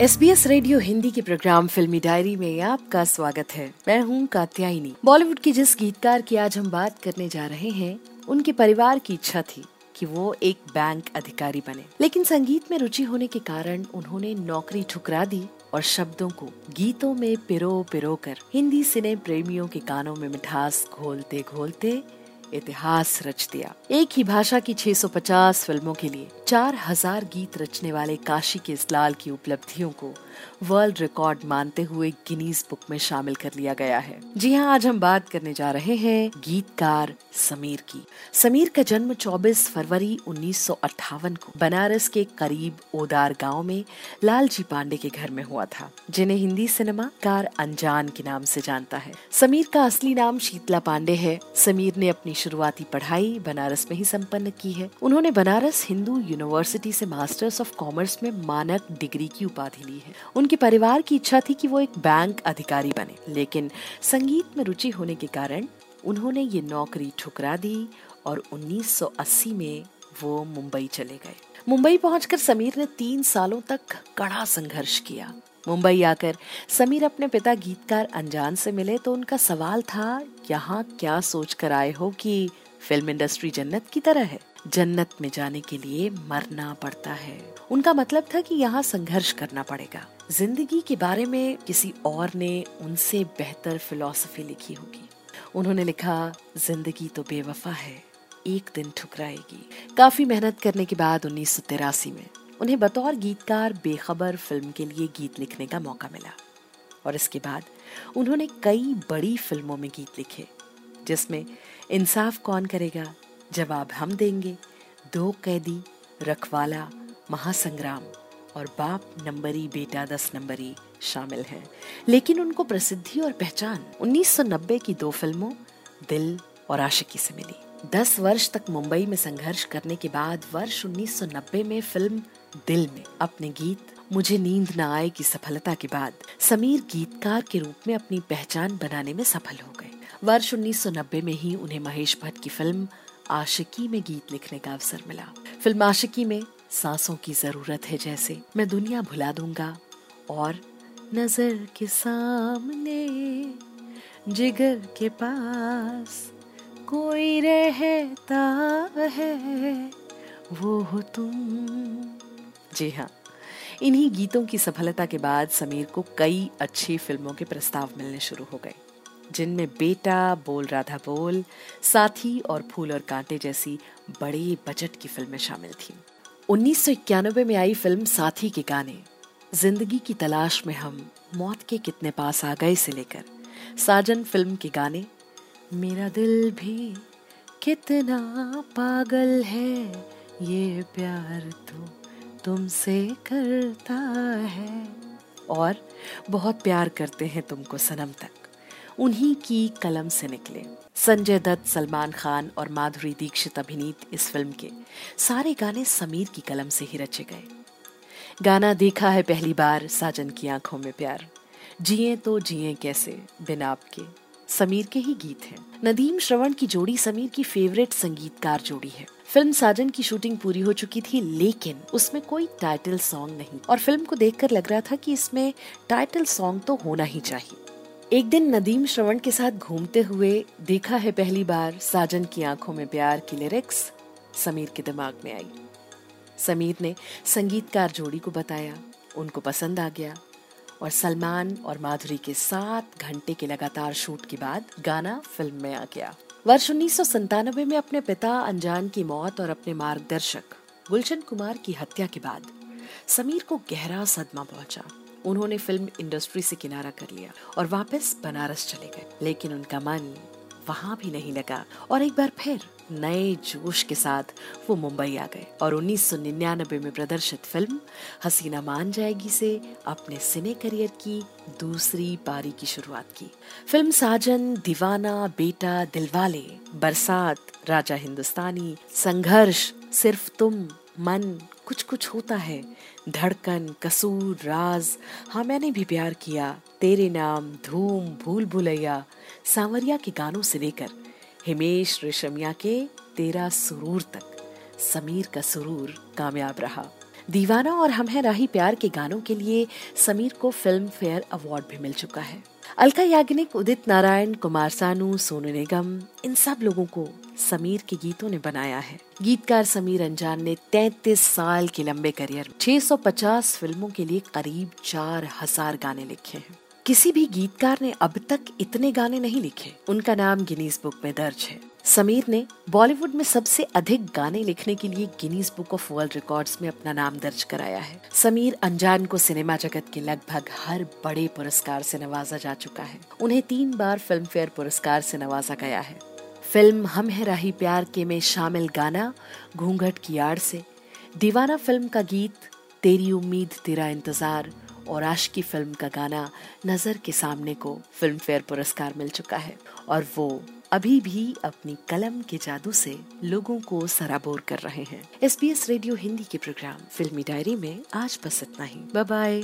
S B S radio Hindi के program फिल्मी diary में आपका स्वागत है। मैं हूँ कात्यायनी। बॉलीवुड के जिस गीतकार की आज हम बात करने जा रहे हैं, उनके परिवार की इच्छा थी कि वो एक बैंक अधिकारी बने। लेकिन संगीत में रुचि होने के कारण उन्होंने नौकरी ठुकरा दी और शब्दों को गीतों में पिरो पिरो कर हिंदी सिने प्रेमियों के कानों में मिठास घोलते घोलते इतिहास रच दिया। एक ही भाषा की 650 फ़िल्मों के लिए 4000 गीत रचने वाले काशी के इस्लाल की उपलब्धियों को वर्ल्ड रिकॉर्ड मानते हुए गिनीज बुक में शामिल कर लिया गया है। जी हाँ आज हम बात करने जा रहे हैं गीतकार समीर की। समीर का जन्म 24 फरवरी उन्नीस सौ अट्ठावन को बनारस के करीब ओदार गाँव में लालजी पांडे के घर में हुआ था, जिन्हें हिंदी सिनेमा कार अनजान के नाम से जानता है। समीर का असली नाम शीतला पांडे है। समीर ने अपनी शुरुआती पढ़ाई बनारस में ही संपन्न की है। उन्होंने बनारस हिंदू यूनिवर्सिटी से मास्टर्स ऑफ़ कॉमर्स में मानक डिग्री की उपाधि ली है। उनके परिवार की इच्छा थी कि वो एक बैंक अधिकारी बने, लेकिन संगीत में रुचि होने के कारण उन्होंने ये नौकरी ठुकरा दी और 1980 में वो मुंबई चले गए। मुंबई पहुंचकर समीर ने तीन सालों तक कड़ा संघर्ष किया। मुंबई आकर समीर अपने पिता गीतकार अनजान से मिले तो उनका सवाल था, यहाँ क्या सोच कर आए हो कि फ़िल्म इंडस्ट्री जन्नत की तरह है? जन्नत में जाने के लिए मरना पड़ता है। उनका मतलब था कि यहाँ संघर्ष करना पड़ेगा। ज़िंदगी के बारे में किसी और ने उनसे बेहतर फिलॉसफी लिखी होगी। उन्होंने लिखा, ज़िंदगी तो बेवफा है, एक दिन ठुकराएगी। काफ़ी मेहनत करने के बाद उन्नीस में उन्हें बतौर गीतकार बेखबर फ़िल्म के लिए गीत लिखने का मौका मिला। और इसके बाद उन्होंने कई बड़ी फ़िल्मों में गीत लिखे, जिसमें इंसाफ कौन करेगा? जवाब हम देंगे, दो कैदी, रखवाला, महासंग्राम और बाप नंबरी, बेटा दस नंबरी शामिल हैं। लेकिन उनको प्रसिद्धि और पहचान 1990 की दो फ़िल्मों, दिल और आशिकी से मिली। दस वर्ष तक मुंबई में संघर्ष करने के बाद वर्ष 1990 में फ़िल्म दिल में अपने गीत, मुझे नींद न आए की सफलता के बाद समीर गीतकार के रूप में अपनी पहचान बनाने में सफल हो गए। वर्ष 1990 में ही उन्हें महेश भट्ट की फ़िल्म आशिकी में गीत लिखने का अवसर मिला। फ़िल्म आशिकी में सांसों की ज़रूरत है जैसे, मैं दुनिया भुला दूँगा और नज़र के सामने, जिगर के पास कोई रहता है, वो हो तुम। जी हाँ इन्हीं गीतों की सफलता के बाद समीर को कई अच्छी फ़िल्मों के प्रस्ताव मिलने शुरू हो गए। जिनमें बेटा बोल राधा बोल, साथी और फूल और कांटे जैसी बड़े बजट की फ़िल्में शामिल थीं। उन्नीस में आई फ़िल्म साथी के गाने। ज़िंदगी की तलाश में हम मौत के कितने पास आ गए से लेकर साजन फ़िल्म के गाने। मेरा दिल भी कितना पागल है, ये प्यार तो तुमसे करता है। और बहुत प्यार करते हैं तुमको सनम तक। उन्हीं की कलम से निकले। संजय दत्त, सलमान खान और माधुरी दीक्षित अभिनीत इस फ़िल्म के सारे गाने समीर की कलम से ही रचे गए। गाना देखा है पहली बार साजन की आँखों में प्यार। जिए तो जिए कैसे बिना आपके। समीर के ही गीत हैं। नदीम श्रवण की जोड़ी समीर की फेवरेट संगीतकार जोड़ी है। फ़िल्म साजन की शूटिंग पूरी हो चुकी थी, लेकिन उसमें कोई टाइटल सॉन्ग नहीं। और फ़िल्म को देखकर लग रहा था कि इसमें टाइटल सॉन्ग तो होना ही चाहिए। एक दिन नदीम श्रवण के साथ घूमते हुए देखा है पहली बार साजन की आँखों में प्यार की लिरिक्स समीर के दिमाग में आई। समीर ने संगीतकार जोड़ी को बताया, उनको पसंद आ गया और सलमान और माधुरी के सात घंटे के लगातार शूट के बाद गाना फ़िल्म में आ गया। वर्ष उन्नीस में अपने पिता अनजान की मौत और अपने मार्गदर्शक गुलशन कुमार की हत्या के बाद समीर को गहरा सदमा पहुँचा। उन्होंने फ़िल्म इंडस्ट्री से किनारा कर लिया और वापस बनारस चले गए। लेकिन उनका मन वहाँ भी नहीं लगा। और एक बार फिर नए जोश के साथ वो मुंबई आ गए और 1999 में प्रदर्शित फ़िल्म हसीना मान जाएगी से अपने सिने करियर की दूसरी पारी की शुरुआत की। फ़िल्म साजन, दीवाना, बेटा, दिलवाले, बरसात, राजा हिंदुस्तानी, संघर्ष, सिर्फ़ तुम मन कुछ कुछ होता है। धड़कन, कसूर, राज। हाँ मैंने भी प्यार किया। तेरे नाम, धूम, भूल भूलैया। सांवरिया के गानों से लेकर हिमेश, रेशमिया के तेरा सुरूर तक। समीर का सुरूर कामयाब रहा। दीवाना और हम है राही प्यार के गानों के लिए समीर को फ़िल्म फेयर अवार्ड भी मिल चुका है। अलका याग्निक, उदित नारायण, कुमार सानू, सोनू निगम, इन सब लोगों को समीर के गीतों ने बनाया है। गीतकार समीर अंजान ने 33 साल के लंबे करियर में 650 फ़िल्मों के लिए करीब चार हज़ार गाने लिखे हैं। किसी भी गीतकार ने अब तक इतने गाने नहीं लिखे। उनका नाम गिनीज बुक में दर्ज है। समीर ने बॉलीवुड में सबसे अधिक गाने लिखने के लिए Guinness book of world records में अपना नाम दर्ज कराया है। समीर अनजान को सिनेमा जगत के लगभग हर बड़े पुरस्कार से नवाजा जा चुका है। उन्हें तीन बार फ़िल्म फेयर पुरस्कार से नवाजा गया है। फ़िल्म हम है राही प्यार के में शामिल गाना, घूंघट की आड़ से। दीवाना फ़िल्म का गीत, तेरी उम्मीद, तेरा इंतज़ार, और आशिकी फ़िल्म का गाना नज़र के सामने को फ़िल्म फेयर पुरस्कार मिल चुका है। और वो अभी भी अपनी कलम के जादू से लोगों को सराबोर कर रहे हैं। एस रेडियो हिंदी के प्रोग्राम, फिल्मी डायरी में आज बस इतना ही। बाय